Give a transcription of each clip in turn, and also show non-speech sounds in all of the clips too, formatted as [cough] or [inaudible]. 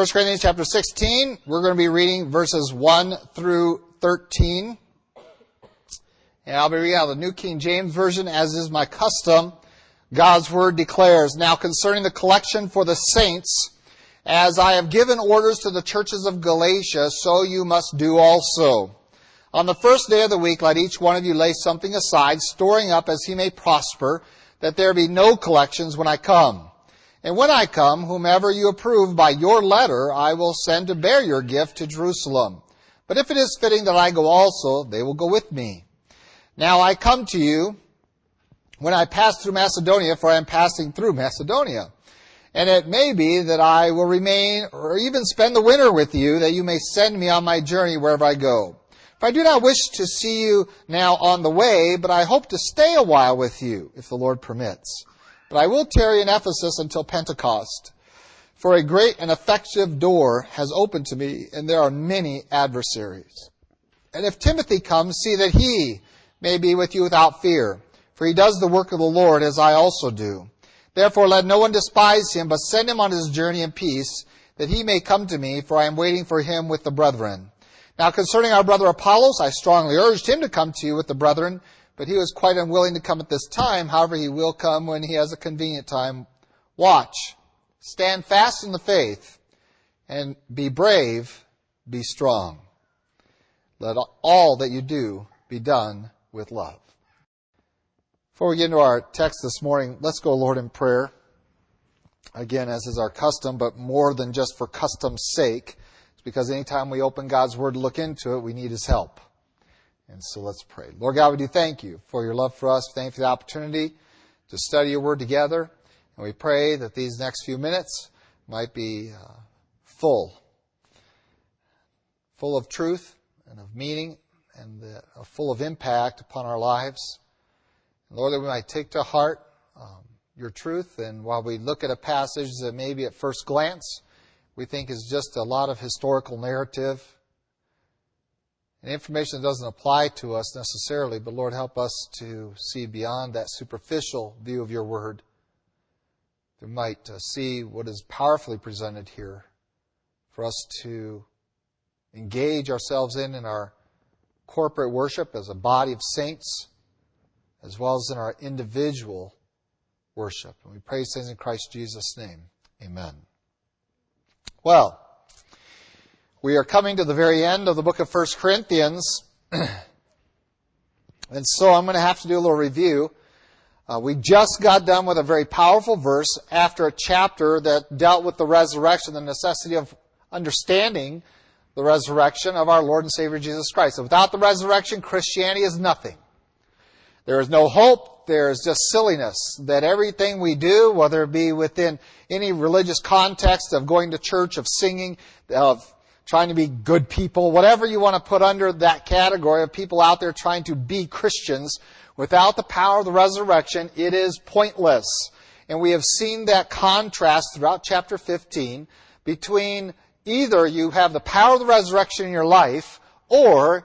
1 Corinthians chapter 16, we're going to be reading verses 1 through 13. And I'll be reading out the New King James Version, as is my custom. God's Word declares, Now concerning the collection for the saints, as I have given orders to the churches of Galatia, so you must do also. On the first day of the week, let each one of you lay something aside, storing up as he may prosper, that there be no collections when I come. And when I come, whomever you approve by your letter, I will send to bear your gift to Jerusalem. But if it is fitting that I go also, they will go with me. Now I come to you when I pass through Macedonia, for I am passing through Macedonia. And it may be that I will remain or even spend the winter with you, that you may send me on my journey wherever I go. For I do not wish to see you now on the way, but I hope to stay a while with you, if the Lord permits. But I will tarry in Ephesus until Pentecost. For a great and effective door has opened to me, and there are many adversaries. And if Timothy comes, see that he may be with you without fear, for he does the work of the Lord as I also do. Therefore let no one despise him, but send him on his journey in peace, that he may come to me, for I am waiting for him with the brethren. Now concerning our brother Apollos, I strongly urged him to come to you with the brethren, but he was quite unwilling to come at this time. However, he will come when he has a convenient time. Watch. Stand fast in the faith and be brave, be strong. Let all that you do be done with love. Before we get into our text this morning, let's go, Lord, in prayer. Again, as is our custom, but more than just for custom's sake. It's because anytime we open God's Word to look into it, we need His help. And so let's pray. Lord God, we do thank you for your love for us. Thank you for the opportunity to study your word together. And we pray that these next few minutes might be uh, full, full of truth and of meaning and uh, full of impact upon our lives. And Lord, that we might take to heart um, your truth. And while we look at a passage that maybe at first glance we think is just a lot of historical narrative, and information that doesn't apply to us necessarily, but Lord, help us to see beyond that superficial view of your word. We might uh, see what is powerfully presented here for us to engage ourselves in in our corporate worship as a body of saints, as well as in our individual worship. And we praise things in Christ Jesus' name. Amen. Well, we are coming to the very end of the book of 1 Corinthians. [clears throat] and so I'm going to have to do a little review. Uh, we just got done with a very powerful verse after a chapter that dealt with the resurrection, the necessity of understanding the resurrection of our Lord and Savior Jesus Christ. So without the resurrection, Christianity is nothing. There is no hope. There is just silliness. That everything we do, whether it be within any religious context of going to church, of singing, of trying to be good people, whatever you want to put under that category of people out there trying to be Christians, without the power of the resurrection, it is pointless. And we have seen that contrast throughout chapter 15 between either you have the power of the resurrection in your life, or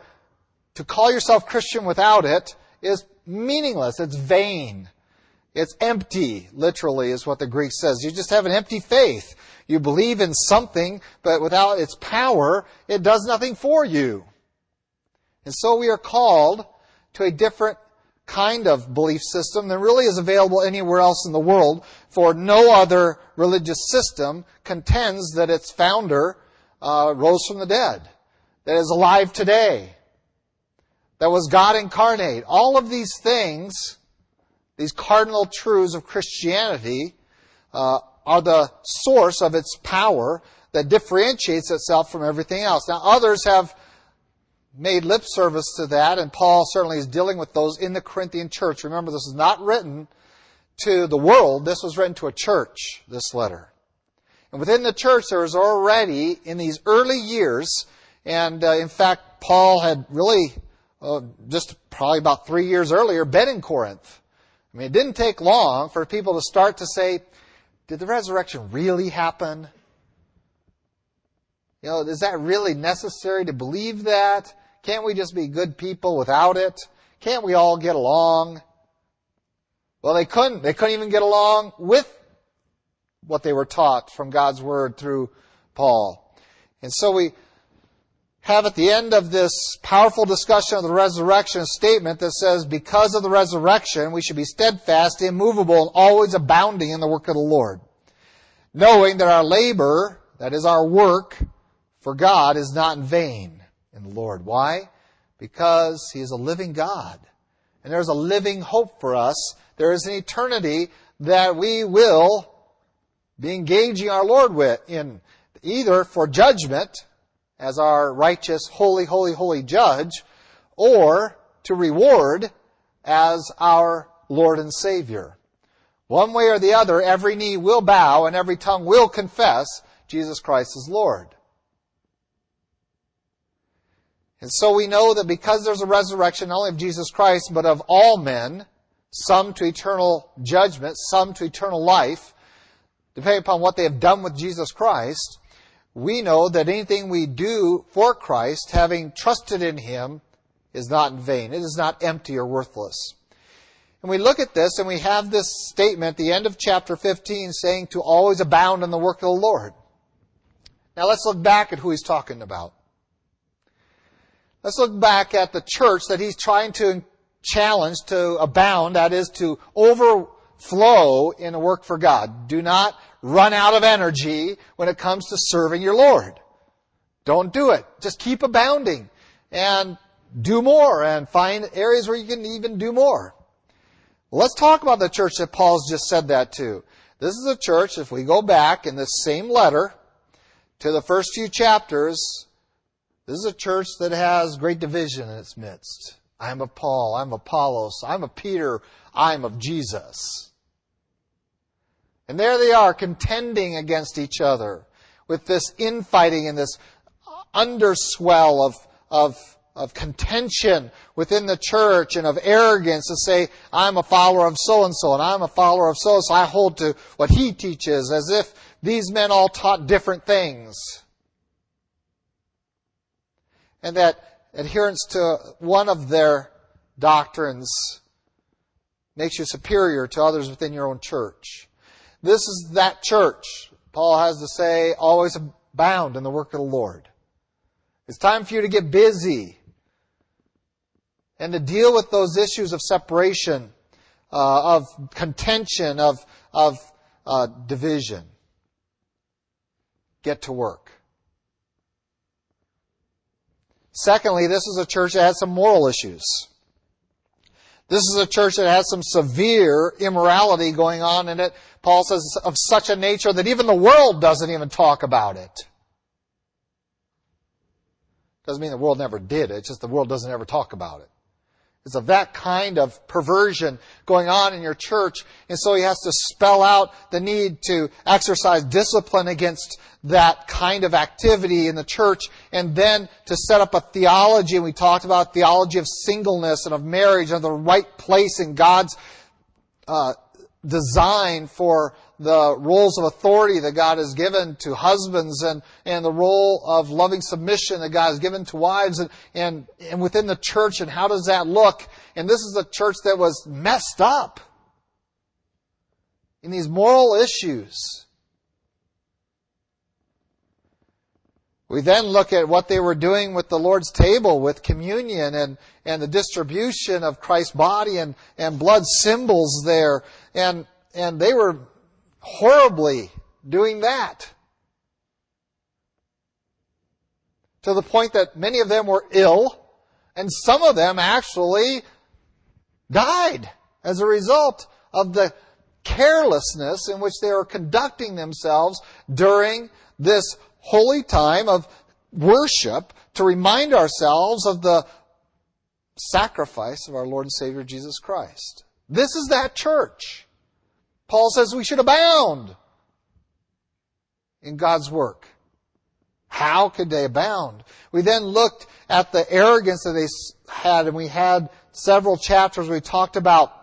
to call yourself Christian without it is meaningless. It's vain. It's empty, literally, is what the Greek says. You just have an empty faith. You believe in something, but without its power, it does nothing for you. And so we are called to a different kind of belief system than really is available anywhere else in the world, for no other religious system contends that its founder uh, rose from the dead, that is alive today, that was God incarnate. All of these things, these cardinal truths of Christianity, uh, are the source of its power that differentiates itself from everything else. Now, others have made lip service to that, and Paul certainly is dealing with those in the Corinthian church. Remember, this is not written to the world, this was written to a church, this letter. And within the church, there was already, in these early years, and uh, in fact, Paul had really, uh, just probably about three years earlier, been in Corinth. I mean, it didn't take long for people to start to say, did the resurrection really happen? You know, is that really necessary to believe that? Can't we just be good people without it? Can't we all get along? Well, they couldn't. They couldn't even get along with what they were taught from God's Word through Paul. And so we have at the end of this powerful discussion of the resurrection a statement that says, because of the resurrection, we should be steadfast, immovable, and always abounding in the work of the Lord. Knowing that our labor, that is our work for God, is not in vain in the Lord. Why? Because He is a living God. And there's a living hope for us. There is an eternity that we will be engaging our Lord with in either for judgment as our righteous, holy, holy, holy judge, or to reward as our Lord and Savior. One way or the other, every knee will bow and every tongue will confess Jesus Christ is Lord. And so we know that because there's a resurrection not only of Jesus Christ, but of all men, some to eternal judgment, some to eternal life, depending upon what they have done with Jesus Christ, we know that anything we do for Christ, having trusted in Him, is not in vain. It is not empty or worthless. And we look at this and we have this statement at the end of chapter 15 saying to always abound in the work of the Lord. Now let's look back at who he's talking about. Let's look back at the church that he's trying to challenge to abound, that is to overflow in the work for God. Do not run out of energy when it comes to serving your Lord. Don't do it. Just keep abounding and do more and find areas where you can even do more. Let's talk about the church that Paul's just said that to. This is a church, if we go back in this same letter to the first few chapters, this is a church that has great division in its midst. I'm of Paul, I'm of Apollos, I'm of Peter, I'm of Jesus. And there they are contending against each other with this infighting and this underswell of, of, of contention within the church and of arrogance to say, I'm a follower of so and so and I'm a follower of so and so. I hold to what he teaches as if these men all taught different things. And that adherence to one of their doctrines makes you superior to others within your own church. This is that church. Paul has to say, always abound in the work of the Lord. It's time for you to get busy and to deal with those issues of separation, uh, of contention, of, of uh, division. Get to work. Secondly, this is a church that has some moral issues. This is a church that has some severe immorality going on in it. Paul says of such a nature that even the world doesn't even talk about it. Doesn't mean the world never did. It's just the world doesn't ever talk about it. It's of that kind of perversion going on in your church. And so he has to spell out the need to exercise discipline against that kind of activity in the church and then to set up a theology. And we talked about theology of singleness and of marriage and the right place in God's uh, design for the roles of authority that God has given to husbands and, and the role of loving submission that God has given to wives and, and, and within the church and how does that look? And this is a church that was messed up in these moral issues. We then look at what they were doing with the Lord's table, with communion and, and the distribution of Christ's body and, and blood symbols there. And, and they were horribly doing that. To the point that many of them were ill, and some of them actually died as a result of the carelessness in which they were conducting themselves during this holy time of worship to remind ourselves of the sacrifice of our Lord and Savior Jesus Christ. This is that church. Paul says we should abound in God's work. How could they abound? We then looked at the arrogance that they had, and we had several chapters we talked about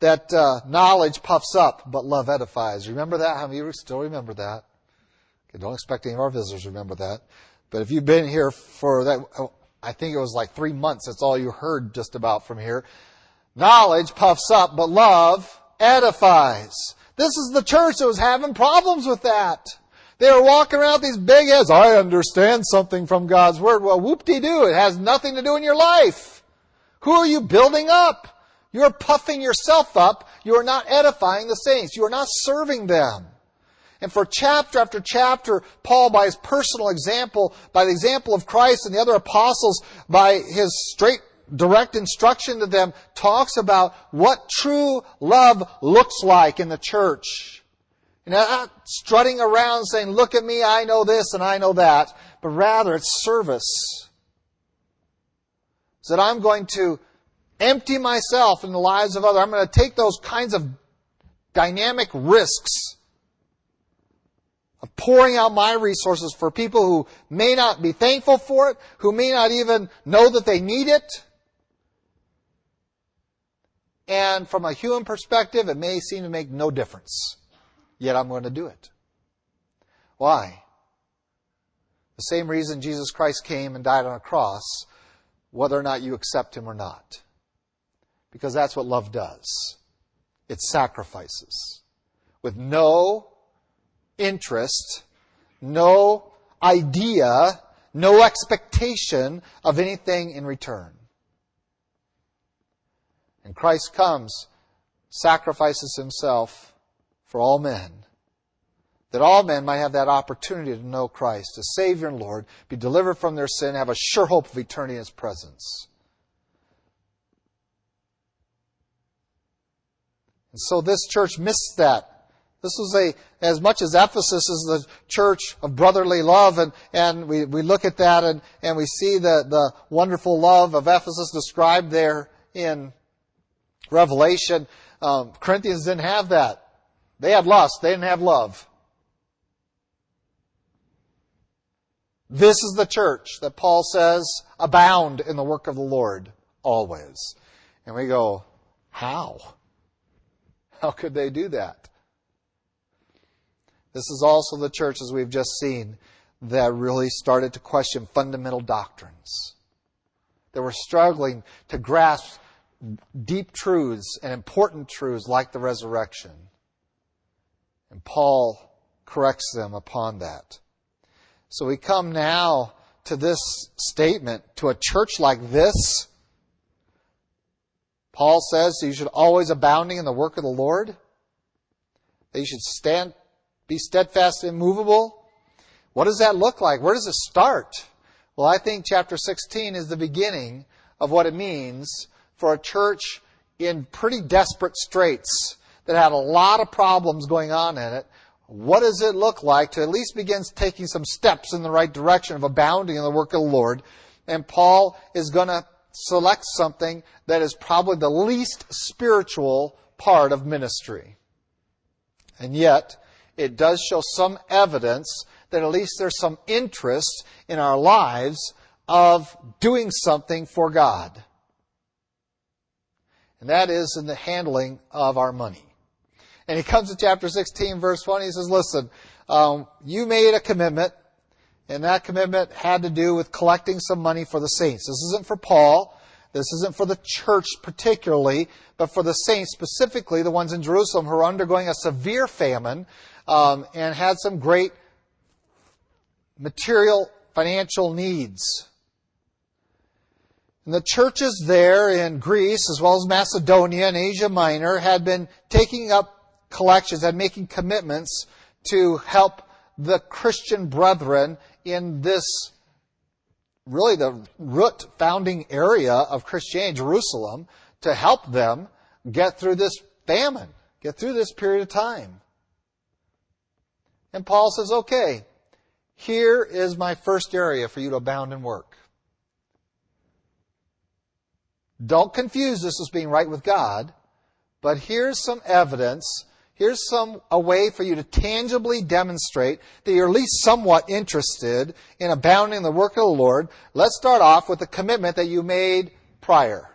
that uh, knowledge puffs up, but love edifies. Remember that? How many of you still remember that? Okay, don't expect any of our visitors to remember that. But if you've been here for that, I think it was like three months, that's all you heard just about from here. Knowledge puffs up, but love edifies. This is the church that was having problems with that. They were walking around with these big heads. I understand something from God's Word. Well, whoop-de-doo. It has nothing to do in your life. Who are you building up? You're puffing yourself up. You are not edifying the saints. You are not serving them. And for chapter after chapter, Paul, by his personal example, by the example of Christ and the other apostles, by his straight, direct instruction to them, talks about what true love looks like in the church. And not strutting around saying, look at me, I know this and I know that, but rather it's service. So that I'm going to empty myself in the lives of others. I'm going to take those kinds of dynamic risks of pouring out my resources for people who may not be thankful for it, who may not even know that they need it. And from a human perspective, it may seem to make no difference. Yet I'm going to do it. Why? The same reason Jesus Christ came and died on a cross, whether or not you accept Him or not. Because that's what love does. It sacrifices. With no interest, no idea, no expectation of anything in return. And Christ comes, sacrifices himself for all men, that all men might have that opportunity to know Christ, as Savior and Lord, be delivered from their sin, have a sure hope of eternity in His presence. And so this church missed that. This was a, as much as Ephesus is the church of brotherly love, and, and we, we look at that and, and we see the, the wonderful love of Ephesus described there in Revelation. Um, Corinthians didn't have that. They had lust, they didn't have love. This is the church that Paul says abound in the work of the Lord always. And we go, how? How could they do that? This is also the church, as we've just seen, that really started to question fundamental doctrines. They were struggling to grasp deep truths and important truths like the resurrection. And Paul corrects them upon that. So we come now to this statement to a church like this. Paul says you should always abounding in the work of the Lord. That you should stand, be steadfast and immovable. What does that look like? Where does it start? Well, I think chapter 16 is the beginning of what it means for a church in pretty desperate straits that had a lot of problems going on in it, what does it look like to at least begin taking some steps in the right direction of abounding in the work of the Lord? And Paul is going to select something that is probably the least spiritual part of ministry. And yet, it does show some evidence that at least there's some interest in our lives of doing something for God. And that is in the handling of our money. And he comes to chapter 16, verse 20. He says, listen, um, you made a commitment, and that commitment had to do with collecting some money for the saints. This isn't for Paul. This isn't for the church particularly, but for the saints, specifically the ones in Jerusalem who are undergoing a severe famine um, and had some great material, financial needs. And the churches there in Greece, as well as Macedonia and Asia Minor, had been taking up collections and making commitments to help the Christian brethren in this really the root founding area of Christianity, Jerusalem, to help them get through this famine, get through this period of time. And Paul says, okay, here is my first area for you to abound in work. Don't confuse this as being right with God, but here's some evidence Here's some, a way for you to tangibly demonstrate that you're at least somewhat interested in abounding in the work of the Lord. Let's start off with the commitment that you made prior.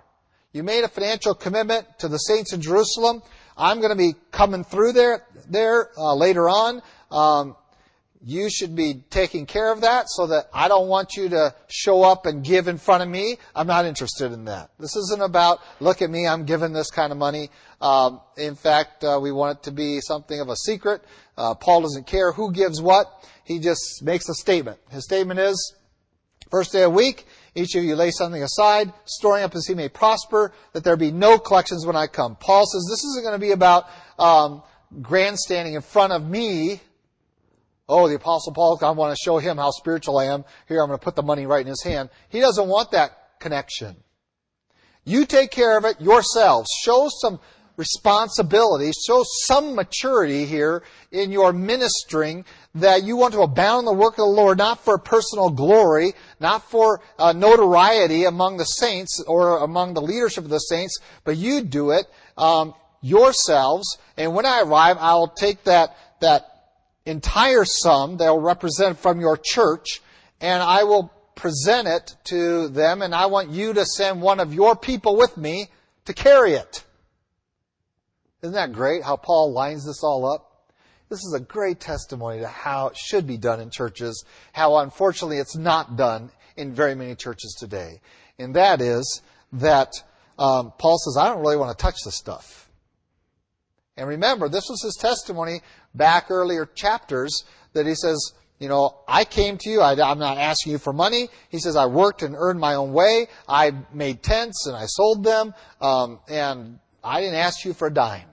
You made a financial commitment to the saints in Jerusalem. I'm going to be coming through there, there uh, later on. Um, you should be taking care of that so that I don't want you to show up and give in front of me. I'm not interested in that. This isn't about, look at me, I'm giving this kind of money. Um, in fact, uh, we want it to be something of a secret. Uh, Paul doesn't care who gives what. He just makes a statement. His statement is, first day of week, each of you lay something aside, storing up as he may prosper, that there be no collections when I come. Paul says this isn't going to be about um, grandstanding in front of me oh, the Apostle Paul, I want to show him how spiritual I am. Here, I'm going to put the money right in his hand. He doesn't want that connection. You take care of it yourselves. Show some responsibility, show some maturity here in your ministering that you want to abound in the work of the Lord, not for personal glory, not for uh, notoriety among the saints or among the leadership of the saints, but you do it um, yourselves. And when I arrive, I'll take that that entire sum they'll represent from your church, and I will present it to them, and I want you to send one of your people with me to carry it. Isn't that great how Paul lines this all up? This is a great testimony to how it should be done in churches, how unfortunately it's not done in very many churches today. And that is that um, Paul says, I don't really want to touch this stuff. And remember, this was his testimony back earlier chapters that he says, you know, I came to you, I, am not asking you for money. He says, I worked and earned my own way. I made tents and I sold them, um, and I didn't ask you for a dime.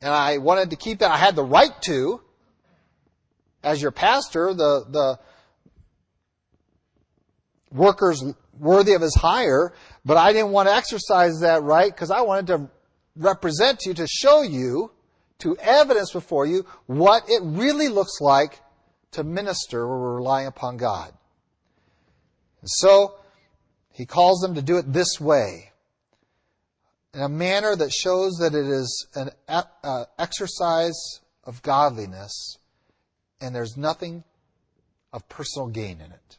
And I wanted to keep that. I had the right to, as your pastor, the, the workers worthy of his hire, but I didn't want to exercise that right because I wanted to represent you to show you to evidence before you what it really looks like to minister we're relying upon God. And so, he calls them to do it this way in a manner that shows that it is an uh, exercise of godliness and there's nothing of personal gain in it.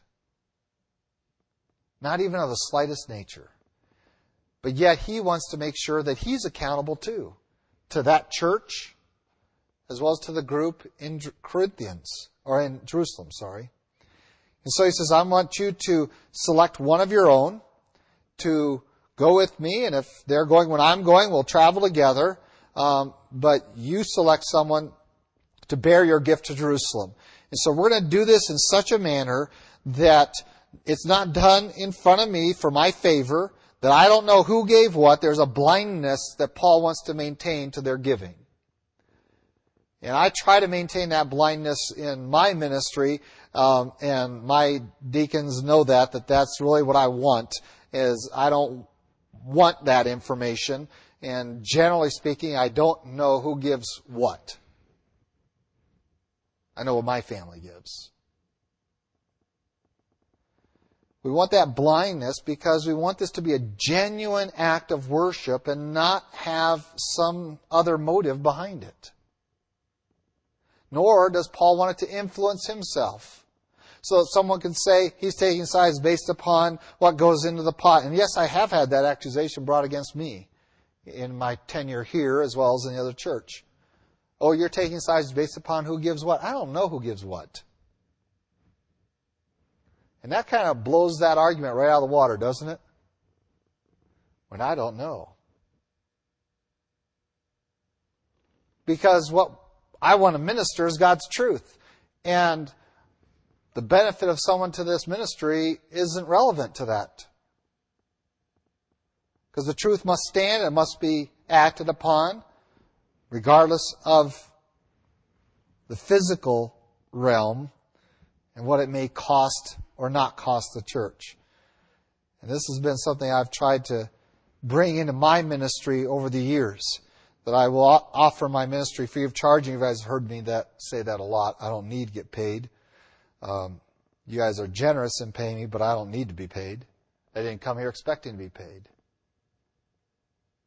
Not even of the slightest nature. But yet he wants to make sure that he's accountable too to that church as well as to the group in Corinthians or in Jerusalem, sorry. And so he says, I want you to select one of your own to go with me, and if they're going when I'm going, we'll travel together. Um, but you select someone to bear your gift to Jerusalem. And so we're going to do this in such a manner that it's not done in front of me for my favor, that I don't know who gave what. There's a blindness that Paul wants to maintain to their giving. And I try to maintain that blindness in my ministry, um, and my deacons know that, that that's really what I want, is I don't want that information, and generally speaking, I don't know who gives what. I know what my family gives. We want that blindness because we want this to be a genuine act of worship and not have some other motive behind it. Nor does Paul want it to influence himself. So that someone can say he's taking sides based upon what goes into the pot. And yes, I have had that accusation brought against me in my tenure here as well as in the other church. Oh, you're taking sides based upon who gives what? I don't know who gives what. And that kind of blows that argument right out of the water, doesn't it? When I don't know. Because what I want to minister is God's truth. And the benefit of someone to this ministry isn't relevant to that. Because the truth must stand, it must be acted upon, regardless of the physical realm and what it may cost or not cost the church. And this has been something I've tried to bring into my ministry over the years. That I will offer my ministry free of charge. You guys have heard me that say that a lot. I don't need to get paid. Um, you guys are generous in paying me, but I don't need to be paid. I didn't come here expecting to be paid.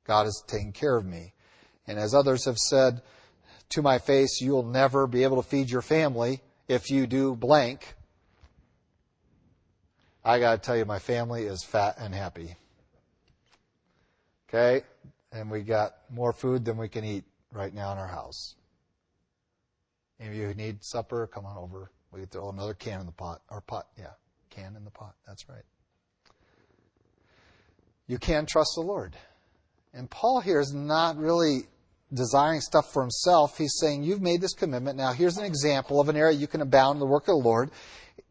God is taking care of me. And as others have said to my face, you'll never be able to feed your family if you do blank. I got to tell you, my family is fat and happy. Okay? And we got more food than we can eat right now in our house. Any of you who need supper, come on over. We throw another can in the pot. Or pot, yeah, can in the pot. That's right. You can trust the Lord. And Paul here is not really desiring stuff for himself. He's saying, You've made this commitment. Now, here's an example of an area you can abound in the work of the Lord.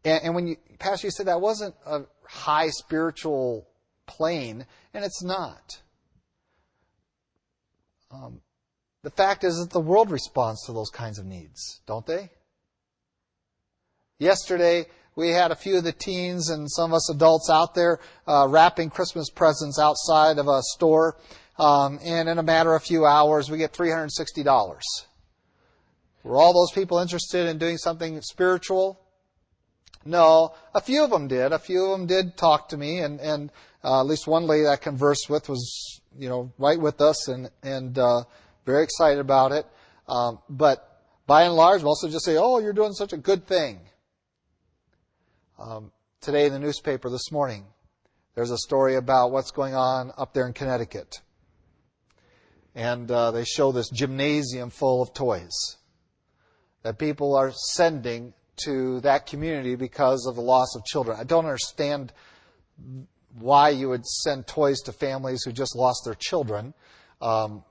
And, and when you, Pastor, you said that wasn't a high spiritual plane, and it's not. Um, the fact is that the world responds to those kinds of needs, don't they? Yesterday, we had a few of the teens and some of us adults out there uh, wrapping Christmas presents outside of a store. Um, and in a matter of a few hours, we get $360. Were all those people interested in doing something spiritual? No, a few of them did. A few of them did talk to me, and, and uh, at least one lady I conversed with was, you know, right with us and, and uh, very excited about it. Um, but by and large, most of just say, "Oh, you're doing such a good thing." Um, today in the newspaper this morning, there's a story about what's going on up there in Connecticut, and uh, they show this gymnasium full of toys that people are sending to that community because of the loss of children. I don't understand why you would send toys to families who just lost their children. Um,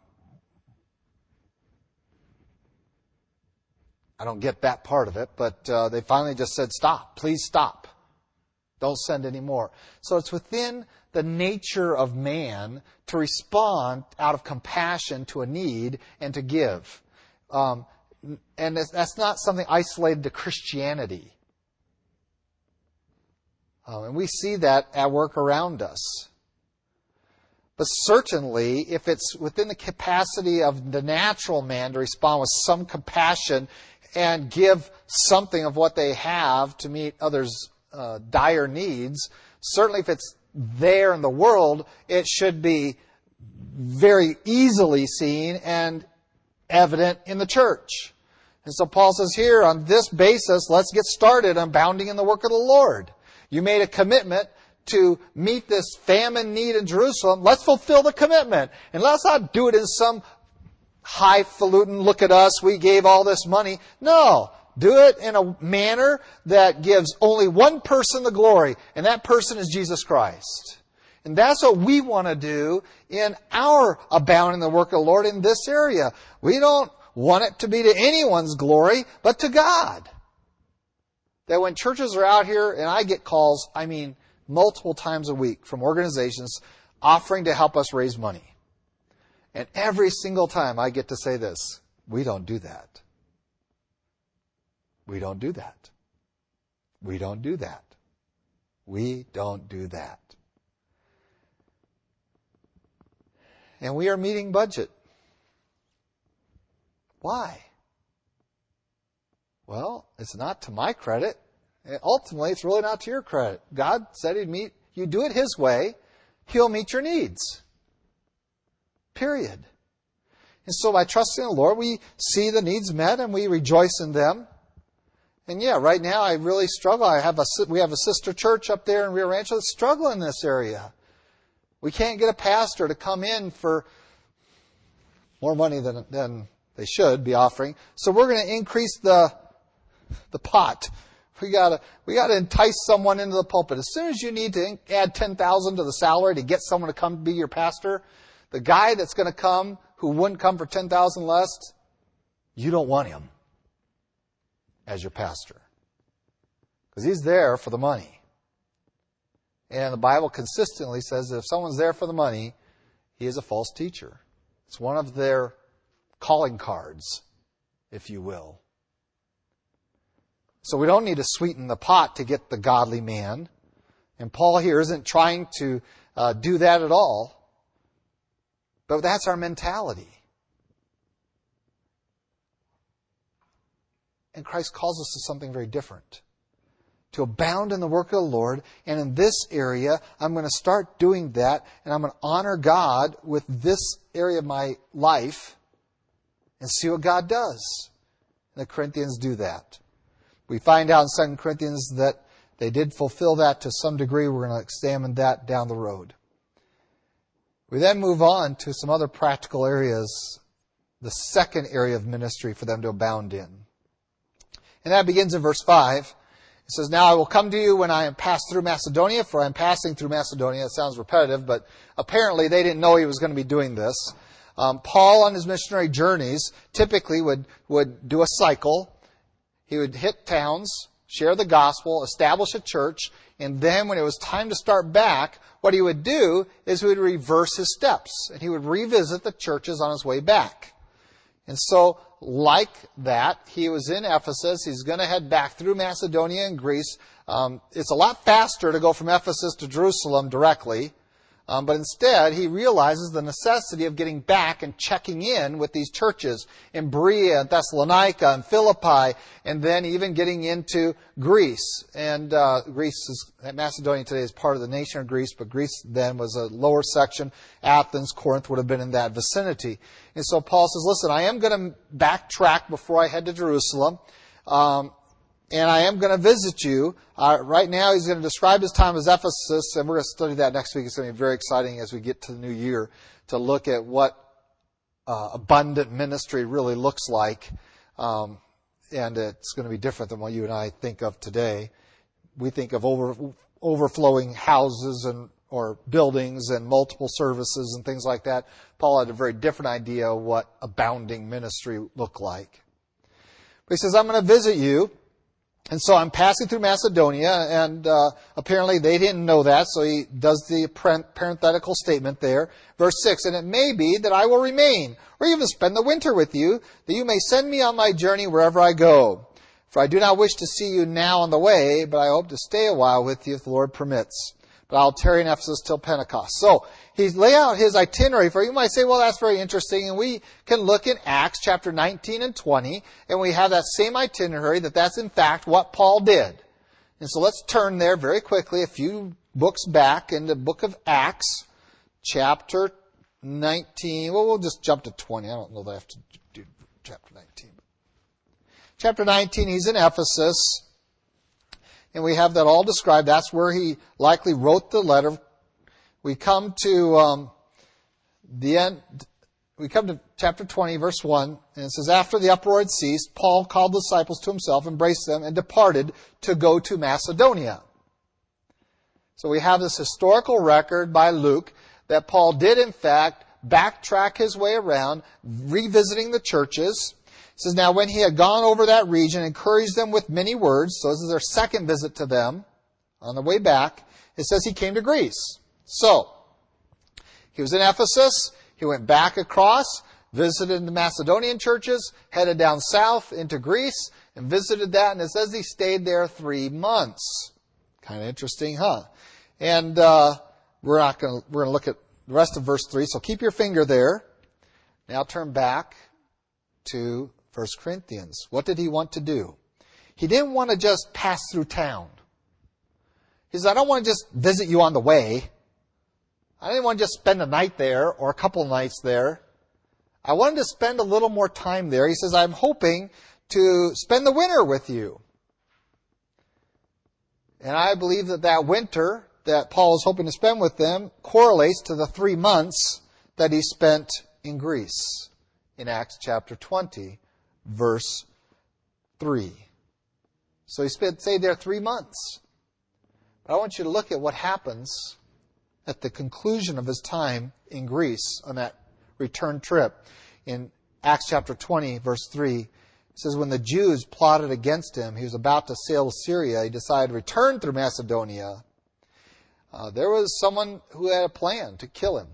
I don't get that part of it, but uh, they finally just said, stop, please stop. Don't send any more. So it's within the nature of man to respond out of compassion to a need and to give. Um, and that's not something isolated to Christianity. Um, and we see that at work around us. But certainly, if it's within the capacity of the natural man to respond with some compassion and give something of what they have to meet others' uh, dire needs, certainly if it's there in the world, it should be very easily seen and evident in the church. And so Paul says here, on this basis, let's get started on bounding in the work of the Lord. You made a commitment to meet this famine need in Jerusalem. Let's fulfill the commitment. And let's not do it in some highfalutin, look at us, we gave all this money. No. Do it in a manner that gives only one person the glory, and that person is Jesus Christ. And that's what we want to do in our abounding the work of the Lord in this area. We don't want it to be to anyone's glory, but to God. That when churches are out here, and I get calls, I mean, multiple times a week from organizations offering to help us raise money. And every single time I get to say this, we don't do that. We don't do that. We don't do that. We don't do that. And we are meeting budget. Why? Well, it's not to my credit. Eh, ultimately, it's really not to your credit. God said He'd meet, you do it His way, He'll meet your needs. Period. And so by trusting the Lord, we see the needs met and we rejoice in them. And yeah, right now I really struggle. I have a, we have a sister church up there in Rio Rancho that's struggling in this area. We can't get a pastor to come in for more money than, than they should be offering. So we're going to increase the, the pot. We gotta, we gotta entice someone into the pulpit. As soon as you need to add 10,000 to the salary to get someone to come be your pastor, the guy that's to come who wouldn't come for 10,000 less, you don't want him as your pastor. Because he's there for the money. And the Bible consistently says that if someone's there for the money, he is a false teacher. It's one of their calling cards, if you will. So we don't need to sweeten the pot to get the godly man. And Paul here isn't trying to uh, do that at all. But that's our mentality. And Christ calls us to something very different. To abound in the work of the Lord. And in this area, I'm going to start doing that. And I'm going to honor God with this area of my life and see what God does. And the Corinthians do that. We find out in 2 Corinthians that they did fulfill that to some degree. We're going to examine that down the road. We then move on to some other practical areas, the second area of ministry for them to abound in. And that begins in verse 5. It says, Now I will come to you when I am passed through Macedonia, for I am passing through Macedonia. It sounds repetitive, but apparently they didn't know he was going to be doing this. Um, Paul, on his missionary journeys, typically would, would do a cycle. He would hit towns, share the gospel, establish a church, and then when it was time to start back, what he would do is he would reverse his steps, and he would revisit the churches on his way back. And so, like that, he was in Ephesus. He's going to head back through Macedonia and Greece. Um, it's a lot faster to go from Ephesus to Jerusalem directly. Um, but instead, he realizes the necessity of getting back and checking in with these churches in Berea and Thessalonica and Philippi, and then even getting into Greece. And uh, Greece is Macedonia today is part of the nation of Greece, but Greece then was a lower section. Athens, Corinth would have been in that vicinity. And so Paul says, "Listen, I am going to backtrack before I head to Jerusalem." Um, and I am going to visit you. Uh, right now, he's going to describe his time as Ephesus, and we're going to study that next week. It's going to be very exciting as we get to the new year to look at what uh, abundant ministry really looks like. Um, and it's going to be different than what you and I think of today. We think of over, overflowing houses and or buildings and multiple services and things like that. Paul had a very different idea of what abounding ministry looked like. But he says, I'm going to visit you and so I'm passing through Macedonia, and uh, apparently they didn't know that, so he does the parenthetical statement there. Verse 6, And it may be that I will remain, or even spend the winter with you, that you may send me on my journey wherever I go. For I do not wish to see you now on the way, but I hope to stay a while with you if the Lord permits. But I'll tarry in Ephesus till Pentecost. So he lay out his itinerary for you. Might say, well, that's very interesting. And we can look in Acts chapter 19 and 20, and we have that same itinerary that that's in fact what Paul did. And so let's turn there very quickly, a few books back in the book of Acts, chapter 19. Well, we'll just jump to 20. I don't know that I have to do chapter 19. Chapter 19, he's in Ephesus. And we have that all described. That's where he likely wrote the letter we come to um, the end. We come to chapter 20, verse 1, and it says, After the uproar had ceased, Paul called the disciples to himself, embraced them, and departed to go to Macedonia. So we have this historical record by Luke that Paul did, in fact, backtrack his way around, revisiting the churches. It says, Now when he had gone over that region, encouraged them with many words, so this is their second visit to them on the way back, it says he came to Greece. So, he was in Ephesus. He went back across, visited the Macedonian churches, headed down south into Greece, and visited that. And it says he stayed there three months. Kind of interesting, huh? And uh, we're not going to we're going to look at the rest of verse three. So keep your finger there. Now turn back to 1 Corinthians. What did he want to do? He didn't want to just pass through town. He said, I don't want to just visit you on the way. I didn't want to just spend a night there or a couple nights there. I wanted to spend a little more time there. He says, I'm hoping to spend the winter with you. And I believe that that winter that Paul is hoping to spend with them correlates to the three months that he spent in Greece in Acts chapter 20, verse 3. So he spent, stayed there three months. But I want you to look at what happens at the conclusion of his time in Greece on that return trip. In Acts chapter 20, verse 3, it says, When the Jews plotted against him, he was about to sail Syria, he decided to return through Macedonia. Uh, there was someone who had a plan to kill him.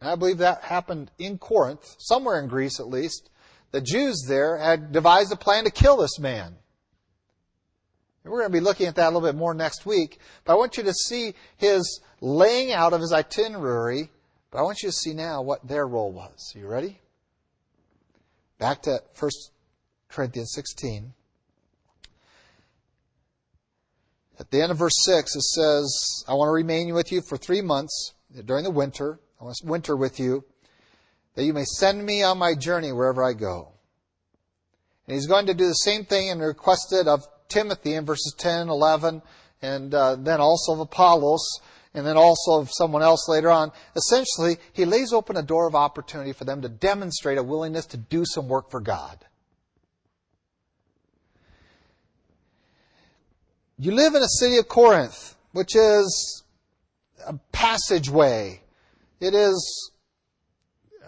And I believe that happened in Corinth, somewhere in Greece at least. The Jews there had devised a plan to kill this man. We're going to be looking at that a little bit more next week, but I want you to see his laying out of his itinerary, but I want you to see now what their role was. Are you ready? Back to 1 Corinthians 16. At the end of verse 6, it says, I want to remain with you for three months during the winter. I want to winter with you, that you may send me on my journey wherever I go. And he's going to do the same thing and requested of Timothy in verses 10 and 11, and uh, then also of Apollos, and then also of someone else later on. Essentially, he lays open a door of opportunity for them to demonstrate a willingness to do some work for God. you live in a city of Corinth, which is a passageway. It is,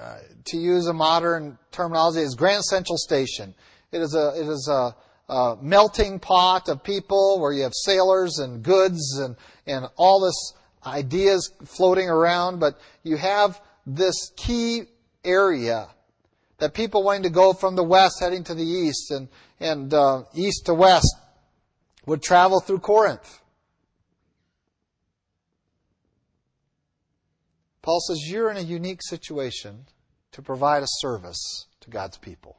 uh, to use a modern terminology, is Grand Central Station. It is a, it is a, a melting pot of people where you have sailors and goods and, and all this ideas floating around, but you have this key area that people wanting to go from the west heading to the east and, and uh, east to west would travel through Corinth. Paul says you're in a unique situation to provide a service to God's people.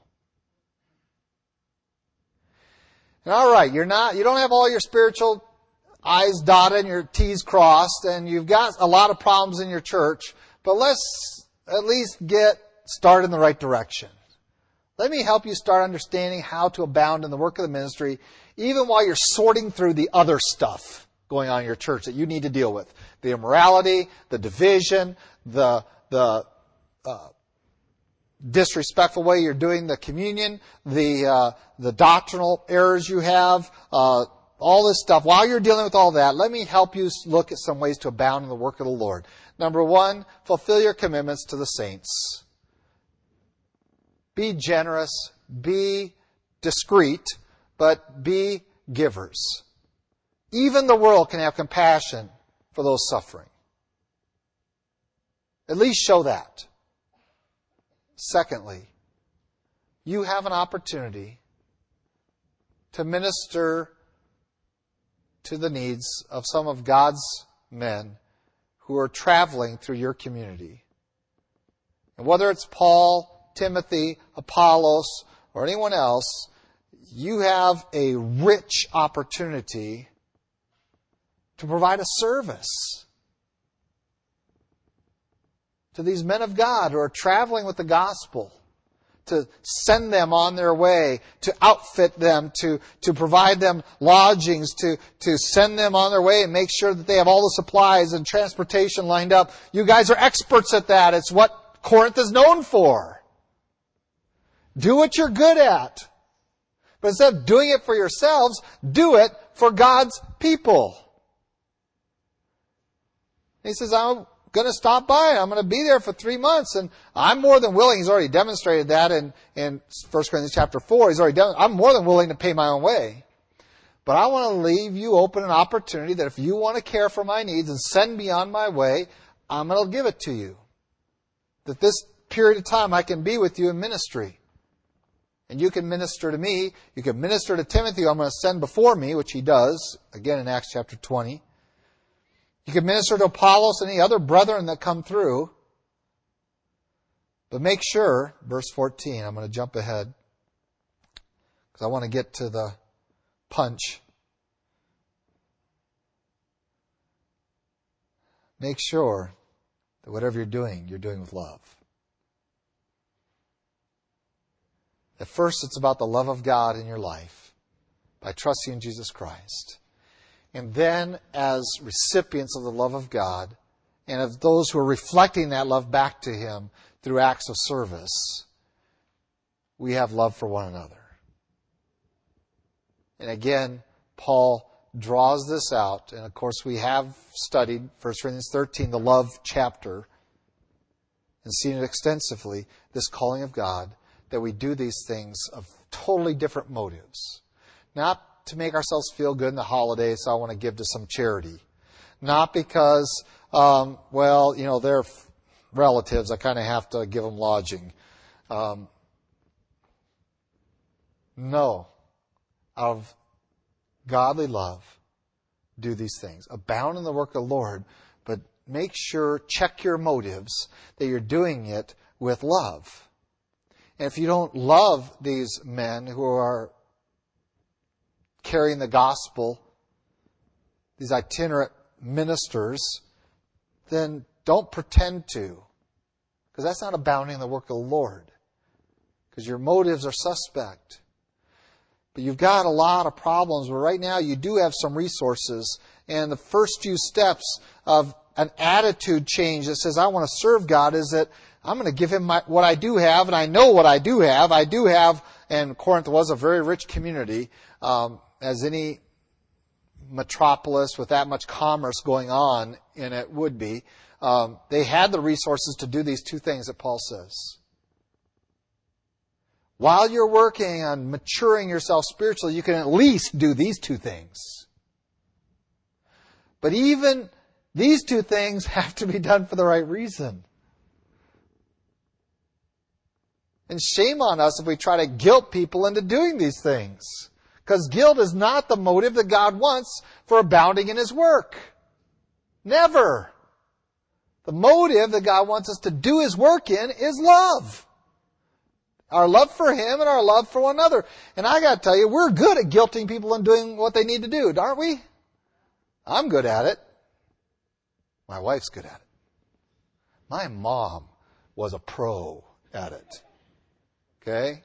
And all right, you're not, you don't have all your spiritual I's dotted and your T's crossed, and you've got a lot of problems in your church, but let's at least get started in the right direction. Let me help you start understanding how to abound in the work of the ministry, even while you're sorting through the other stuff going on in your church that you need to deal with. The immorality, the division, the, the, uh, disrespectful way you're doing the communion, the, uh, the doctrinal errors you have, uh, all this stuff. While you're dealing with all that, let me help you look at some ways to abound in the work of the Lord. Number one, fulfill your commitments to the saints. Be generous, be discreet, but be givers. Even the world can have compassion for those suffering. At least show that. Secondly, you have an opportunity to minister to the needs of some of God's men who are traveling through your community. And whether it's Paul, Timothy, Apollos, or anyone else, you have a rich opportunity to provide a service to these men of God who are traveling with the gospel to send them on their way, to outfit them, to, to provide them lodgings, to, to send them on their way and make sure that they have all the supplies and transportation lined up. You guys are experts at that. It's what Corinth is known for. Do what you're good at. But instead of doing it for yourselves, do it for God's people. He says, I'm going to stop by. I'm going to be there for three months. And I'm more than willing. He's already demonstrated that in, in 1 Corinthians chapter 4. He's already done, I'm more than willing to pay my own way. But I want to leave you open an opportunity that if you want to care for my needs and send me on my way, I'm going to give it to you. That this period of time I can be with you in ministry. And you can minister to me. You can minister to Timothy, I'm going to send before me, which he does, again in Acts chapter 20. You can minister to Apollos and any other brethren that come through. But make sure, verse 14, I'm going to jump ahead because I want to get to the punch. Make sure that whatever you're doing, you're doing with love. At first, it's about the love of God in your life by trusting in Jesus Christ and then as recipients of the love of God and of those who are reflecting that love back to Him through acts of service, we have love for one another. And again, Paul draws this out, and of course we have studied 1 Corinthians 13, the love chapter, and seen it extensively, this calling of God, that we do these things of totally different motives. Not to make ourselves feel good in the holidays, so I want to give to some charity. Not because, um, well, you know, they're relatives, I kind of have to give them lodging. Um, no. Out of godly love, do these things. Abound in the work of the Lord, but make sure, check your motives, that you're doing it with love. And if you don't love these men who are carrying the gospel, these itinerant ministers, then don't pretend to. Because that's not abounding in the work of the Lord. Because your motives are suspect. But you've got a lot of problems, but right now you do have some resources. And the first few steps of an attitude change that says, I want to serve God is that I'm going to give him my, what I do have, and I know what I do have. I do have, and Corinth was a very rich community. Um, as any metropolis with that much commerce going on in it would be. Um, they had the resources to do these two things that Paul says. While you're working on maturing yourself spiritually, you can at least do these two things. But even these two things [laughs] have to be done for the right reason. And shame on us if we try to guilt people into doing these things. Because guilt is not the motive that God wants for abounding in His work. Never. The motive that God wants us to do His work in is love. Our love for Him and our love for one another. And I gotta tell you, we're good at guilting people and doing what they need to do, aren't we? I'm good at it. My wife's good at it. My mom was a pro at it. Okay?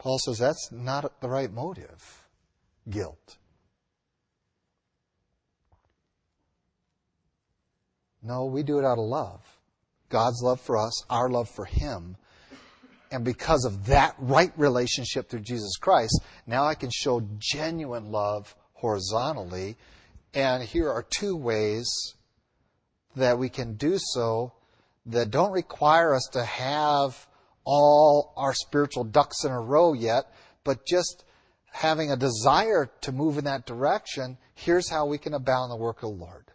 Paul says that's not the right motive. Guilt. No, we do it out of love. God's love for us, our love for Him. And because of that right relationship through Jesus Christ, now I can show genuine love horizontally. And here are two ways that we can do so that don't require us to have all our spiritual ducks in a row yet, but just having a desire to move in that direction, here's how we can abound the work of the Lord.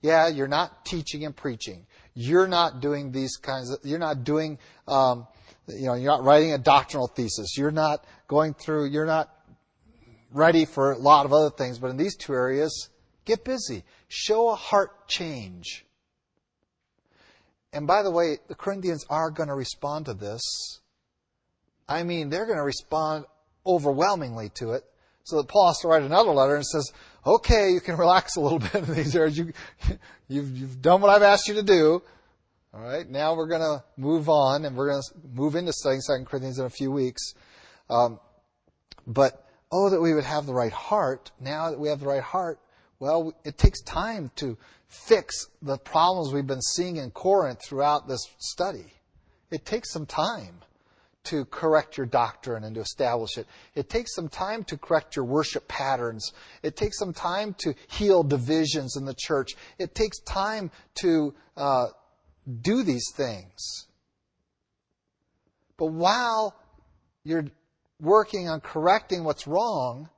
Yeah, you're not teaching and preaching. You're not doing these kinds of, you're not doing, um, you know, you're not writing a doctrinal thesis. You're not going through, you're not ready for a lot of other things, but in these two areas, get busy. Show a heart change. And by the way, the Corinthians are going to respond to this. I mean, they're going to respond overwhelmingly to it. So that Paul has to write another letter and says, okay, you can relax a little [laughs] bit in these areas. You, [laughs] you've, you've done what I've asked you to do. All right, now we're going to move on and we're going to move into studying 2 Corinthians in a few weeks. Um, but, oh, that we would have the right heart. Now that we have the right heart, well, it takes time to fix the problems we've been seeing in Corinth throughout this study. It takes some time to correct your doctrine and to establish it. It takes some time to correct your worship patterns. It takes some time to heal divisions in the church. It takes time to uh, do these things. But while you're working on correcting what's wrong,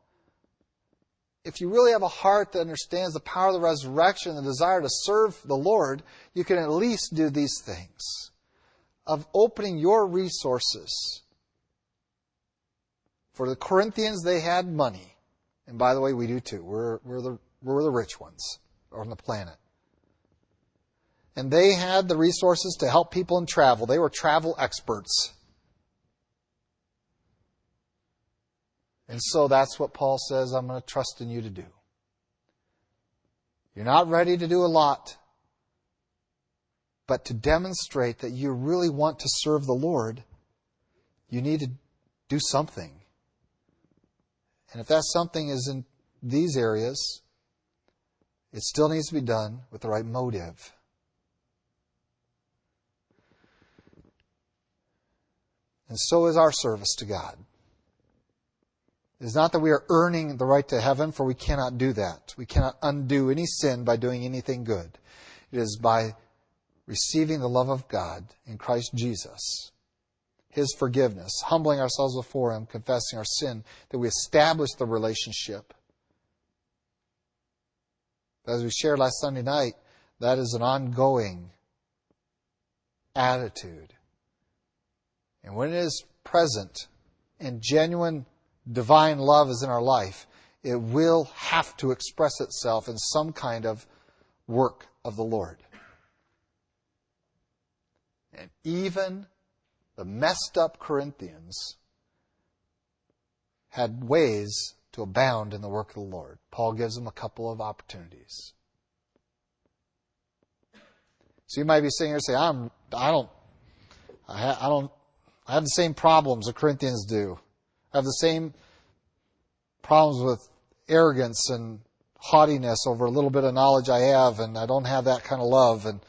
if you really have a heart that understands the power of the resurrection and the desire to serve the Lord, you can at least do these things of opening your resources. For the Corinthians, they had money. And by the way, we do too. We're, we're, the, we're the rich ones on the planet. And they had the resources to help people in travel. They were travel experts. And so that's what Paul says I'm going to trust in you to do. You're not ready to do a lot, but to demonstrate that you really want to serve the Lord, you need to do something. And if that something is in these areas, it still needs to be done with the right motive. And so is our service to God. It is not that we are earning the right to heaven, for we cannot do that. We cannot undo any sin by doing anything good. It is by receiving the love of God in Christ Jesus, His forgiveness, humbling ourselves before Him, confessing our sin, that we establish the relationship. As we shared last Sunday night, that is an ongoing attitude. And when it is present and genuine divine love is in our life, it will have to express itself in some kind of work of the Lord. And even the messed up Corinthians had ways to abound in the work of the Lord. Paul gives them a couple of opportunities. So you might be sitting here saying, I'm, I don't, I, ha, I don't, I have the same problems the Corinthians do have the same problems with arrogance and haughtiness over a little bit of knowledge I have, and I don't have that kind of love, and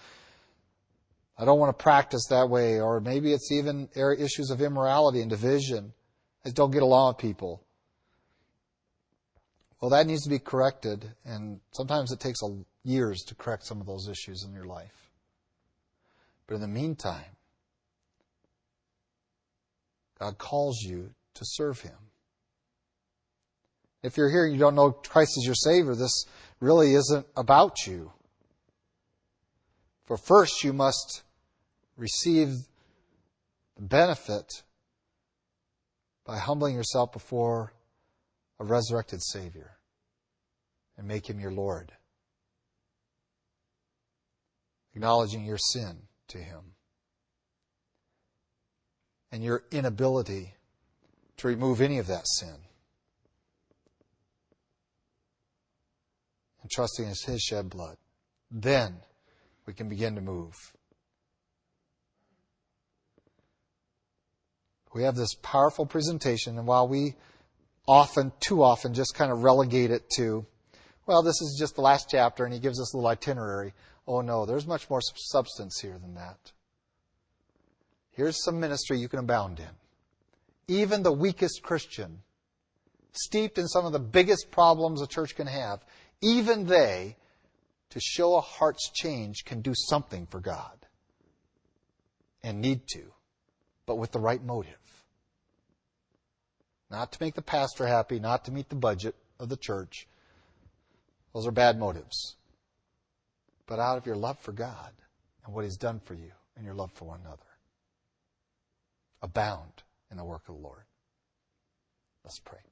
I don't want to practice that way, or maybe it's even issues of immorality and division. I don't get along with people. Well, that needs to be corrected, and sometimes it takes years to correct some of those issues in your life. But in the meantime, God calls you to serve Him. If you're here and you don't know Christ as your Savior, this really isn't about you. For first, you must receive the benefit by humbling yourself before a resurrected Savior and make Him your Lord, acknowledging your sin to Him and your inability to remove any of that sin. And trusting in His shed blood. Then we can begin to move. We have this powerful presentation, and while we often, too often, just kind of relegate it to, well, this is just the last chapter, and he gives us a little itinerary. Oh no, there's much more substance here than that. Here's some ministry you can abound in. Even the weakest Christian, steeped in some of the biggest problems a church can have, even they, to show a heart's change, can do something for God. And need to, but with the right motive. Not to make the pastor happy, not to meet the budget of the church. Those are bad motives. But out of your love for God and what He's done for you and your love for one another. Abound in the work of the Lord. Let's pray.